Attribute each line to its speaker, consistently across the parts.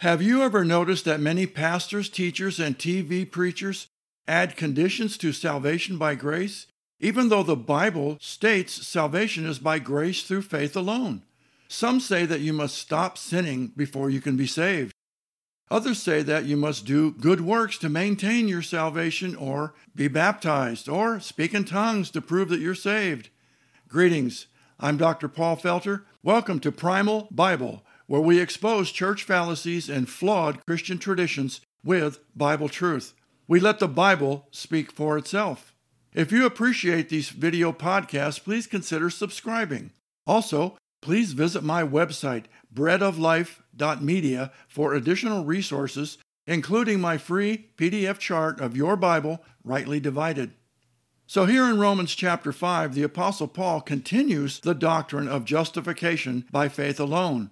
Speaker 1: Have you ever noticed that many pastors, teachers, and TV preachers add conditions to salvation by grace, even though the Bible states salvation is by grace through faith alone? Some say that you must stop sinning before you can be saved. Others say that you must do good works to maintain your salvation, or be baptized, or speak in tongues to prove that you're saved. Greetings. I'm Dr. Paul Felter. Welcome to Primal Bible, where we expose church fallacies and flawed Christian traditions with Bible truth. We let the Bible speak for itself. If you appreciate these video podcasts, please consider subscribing. Also, please visit my website, breadoflife.media, for additional resources, including my free PDF chart of your Bible rightly divided. So, here in Romans chapter 5, the Apostle Paul continues the doctrine of justification by faith alone.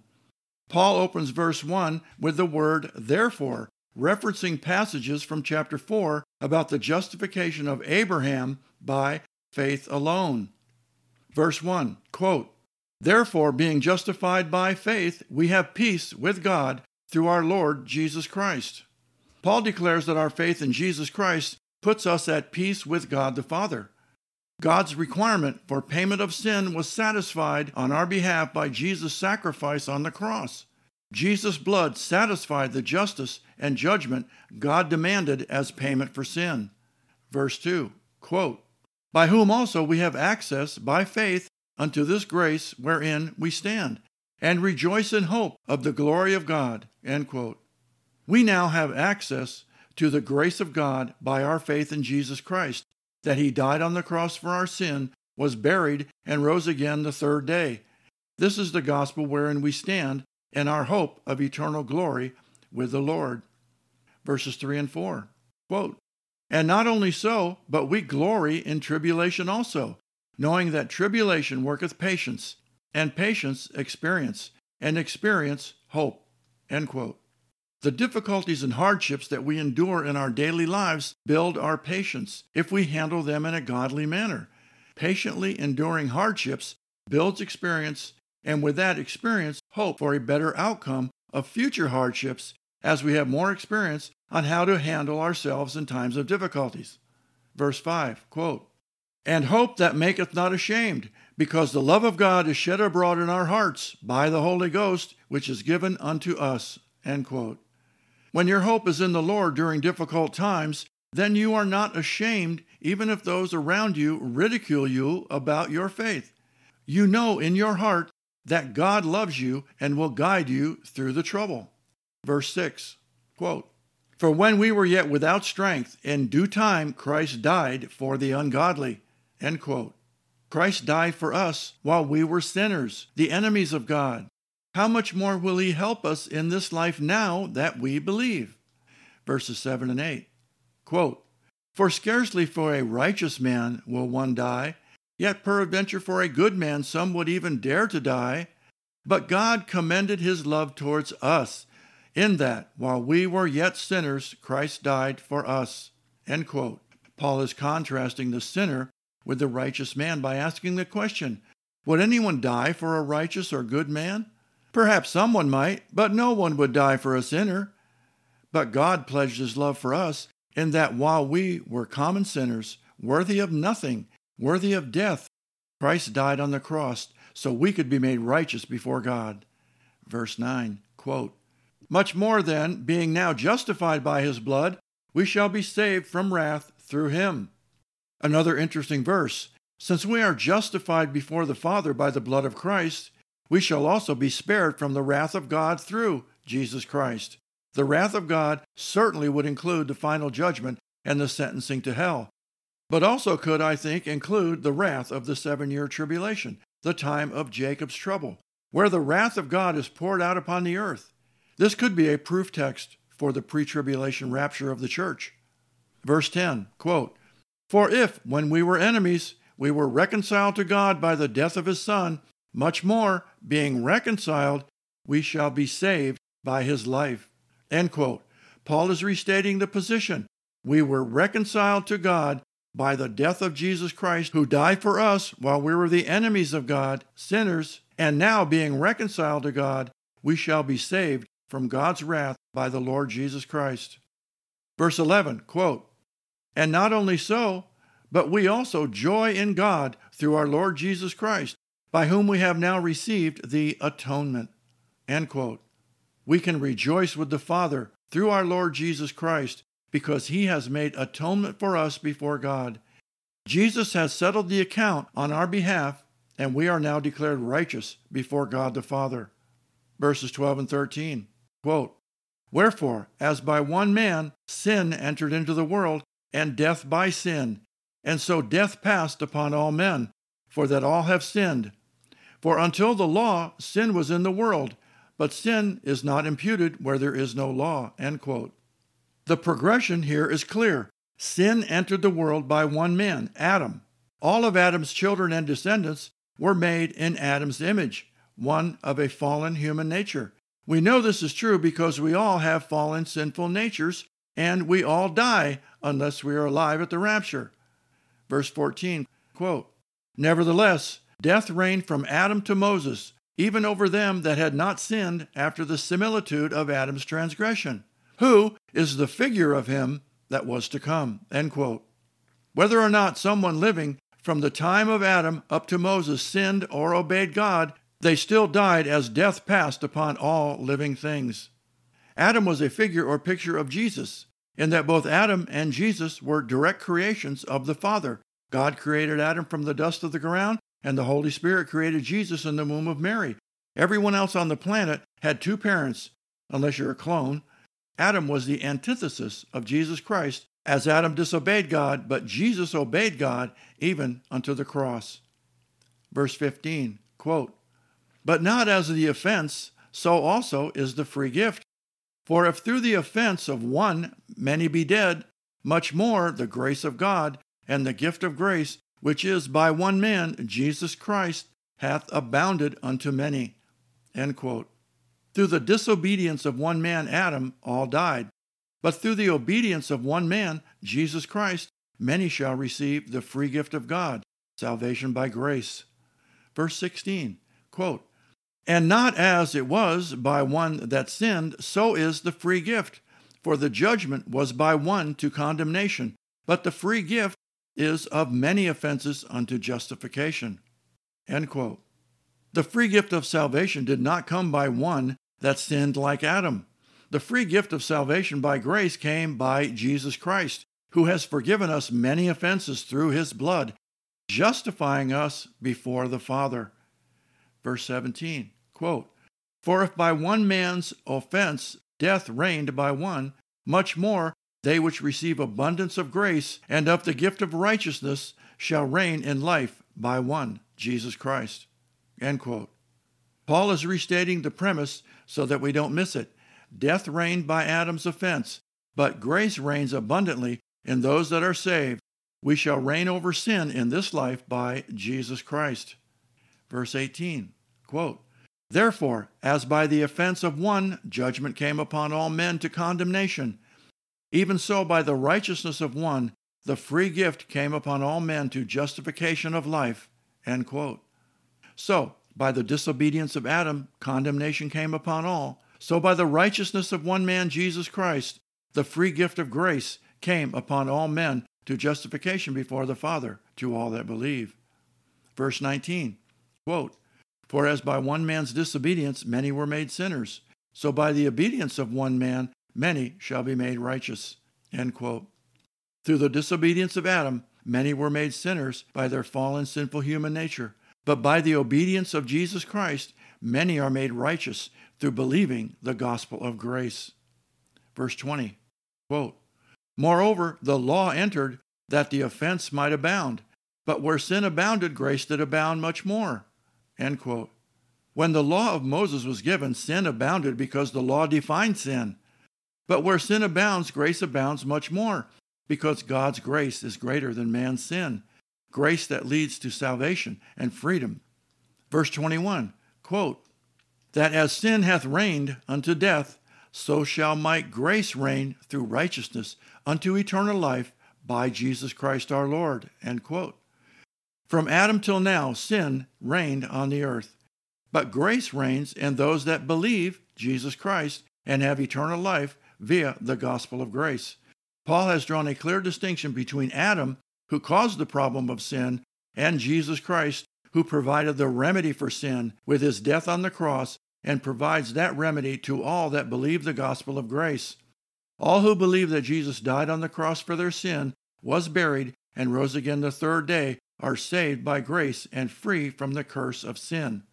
Speaker 1: Paul opens verse 1 with the word therefore, referencing passages from chapter 4 about the justification of Abraham by faith alone. Verse 1, quote, Therefore, being justified by faith, we have peace with God through our Lord Jesus Christ. Paul declares that our faith in Jesus Christ puts us at peace with God the Father. God's requirement for payment of sin was satisfied on our behalf by Jesus' sacrifice on the cross. Jesus' blood satisfied the justice and judgment God demanded as payment for sin. Verse 2 quote, By whom also we have access by faith unto this grace wherein we stand, and rejoice in hope of the glory of God. End quote. We now have access to the grace of God by our faith in Jesus Christ, that he died on the cross for our sin, was buried, and rose again the third day. This is the gospel wherein we stand, and our hope of eternal glory with the Lord. Verses 3 and 4. Quote, and not only so, but we glory in tribulation also, knowing that tribulation worketh patience, and patience experience, and experience hope. End quote. The difficulties and hardships that we endure in our daily lives build our patience if we handle them in a godly manner. Patiently enduring hardships builds experience, and with that experience, hope for a better outcome of future hardships as we have more experience on how to handle ourselves in times of difficulties. Verse 5 quote, And hope that maketh not ashamed, because the love of God is shed abroad in our hearts by the Holy Ghost, which is given unto us. End quote. When your hope is in the Lord during difficult times, then you are not ashamed even if those around you ridicule you about your faith. You know in your heart that God loves you and will guide you through the trouble. Verse 6 quote, For when we were yet without strength, in due time Christ died for the ungodly. End quote. Christ died for us while we were sinners, the enemies of God how much more will he help us in this life now that we believe? Verses 7 and 8. Quote, For scarcely for a righteous man will one die, yet peradventure for a good man some would even dare to die. But God commended his love towards us, in that while we were yet sinners, Christ died for us. End quote. Paul is contrasting the sinner with the righteous man by asking the question Would anyone die for a righteous or good man? Perhaps someone might, but no one would die for a sinner. But God pledged his love for us in that while we were common sinners, worthy of nothing, worthy of death, Christ died on the cross so we could be made righteous before God. Verse 9 quote, Much more then, being now justified by his blood, we shall be saved from wrath through him. Another interesting verse. Since we are justified before the Father by the blood of Christ, we shall also be spared from the wrath of God through Jesus Christ. The wrath of God certainly would include the final judgment and the sentencing to hell, but also could, I think, include the wrath of the seven year tribulation, the time of Jacob's trouble, where the wrath of God is poured out upon the earth. This could be a proof text for the pre tribulation rapture of the church. Verse 10 quote, For if, when we were enemies, we were reconciled to God by the death of his Son, much more, being reconciled, we shall be saved by his life. End quote. Paul is restating the position. We were reconciled to God by the death of Jesus Christ, who died for us while we were the enemies of God, sinners, and now being reconciled to God, we shall be saved from God's wrath by the Lord Jesus Christ. Verse 11, quote, And not only so, but we also joy in God through our Lord Jesus Christ, by whom we have now received the atonement. We can rejoice with the Father through our Lord Jesus Christ because he has made atonement for us before God. Jesus has settled the account on our behalf, and we are now declared righteous before God the Father. Verses 12 and 13 quote, Wherefore, as by one man sin entered into the world, and death by sin, and so death passed upon all men, for that all have sinned. For until the law, sin was in the world, but sin is not imputed where there is no law. The progression here is clear. Sin entered the world by one man, Adam. All of Adam's children and descendants were made in Adam's image, one of a fallen human nature. We know this is true because we all have fallen sinful natures, and we all die unless we are alive at the rapture. Verse 14, quote, Nevertheless, death reigned from Adam to Moses, even over them that had not sinned after the similitude of Adam's transgression, who is the figure of him that was to come. Whether or not someone living from the time of Adam up to Moses sinned or obeyed God, they still died as death passed upon all living things. Adam was a figure or picture of Jesus, in that both Adam and Jesus were direct creations of the Father. God created Adam from the dust of the ground, and the Holy Spirit created Jesus in the womb of Mary. Everyone else on the planet had two parents, unless you're a clone. Adam was the antithesis of Jesus Christ, as Adam disobeyed God, but Jesus obeyed God even unto the cross. Verse 15, quote, But not as the offense, so also is the free gift. For if through the offense of one many be dead, much more the grace of God and the gift of grace, which is by one man, Jesus Christ, hath abounded unto many. Through the disobedience of one man, Adam, all died. But through the obedience of one man, Jesus Christ, many shall receive the free gift of God, salvation by grace. Verse 16, quote, and not as it was by one that sinned, so is the free gift. For the judgment was by one to condemnation, but the free gift is of many offenses unto justification. The free gift of salvation did not come by one that sinned like Adam. The free gift of salvation by grace came by Jesus Christ, who has forgiven us many offenses through his blood, justifying us before the Father. Verse 17 Quote, For if by one man's offense death reigned by one, much more they which receive abundance of grace and of the gift of righteousness shall reign in life by one, Jesus Christ. End quote. Paul is restating the premise so that we don't miss it. Death reigned by Adam's offense, but grace reigns abundantly in those that are saved. We shall reign over sin in this life by Jesus Christ. Verse 18, quote, Therefore, as by the offense of one judgment came upon all men to condemnation, even so by the righteousness of one the free gift came upon all men to justification of life. So, by the disobedience of Adam, condemnation came upon all. So, by the righteousness of one man, Jesus Christ, the free gift of grace came upon all men to justification before the Father, to all that believe. Verse 19, quote, for as by one man's disobedience many were made sinners, so by the obedience of one man many shall be made righteous. Through the disobedience of Adam, many were made sinners by their fallen sinful human nature. But by the obedience of Jesus Christ, many are made righteous through believing the gospel of grace. Verse 20 quote, Moreover, the law entered that the offense might abound. But where sin abounded, grace did abound much more End quote. When the law of Moses was given, sin abounded because the law defined sin. But where sin abounds, grace abounds much more, because God's grace is greater than man's sin, grace that leads to salvation and freedom. Verse 21, quote, That as sin hath reigned unto death, so shall might grace reign through righteousness unto eternal life by Jesus Christ our Lord. End quote. From Adam till now, sin reigned on the earth. But grace reigns in those that believe Jesus Christ and have eternal life via the gospel of grace. Paul has drawn a clear distinction between Adam, who caused the problem of sin, and Jesus Christ, who provided the remedy for sin with his death on the cross and provides that remedy to all that believe the gospel of grace. All who believe that Jesus died on the cross for their sin, was buried, and rose again the third day are saved by grace and free from the curse of sin.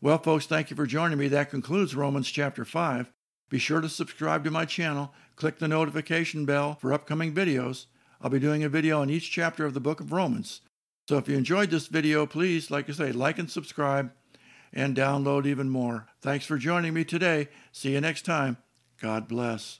Speaker 1: Well, folks, thank you for joining me. That concludes Romans chapter 5. Be sure to subscribe to my channel, click the notification bell for upcoming videos. I'll be doing a video on each chapter of the book of Romans. So if you enjoyed this video, please, like I say, like and subscribe and download even more. Thanks for joining me today. See you next time. God bless.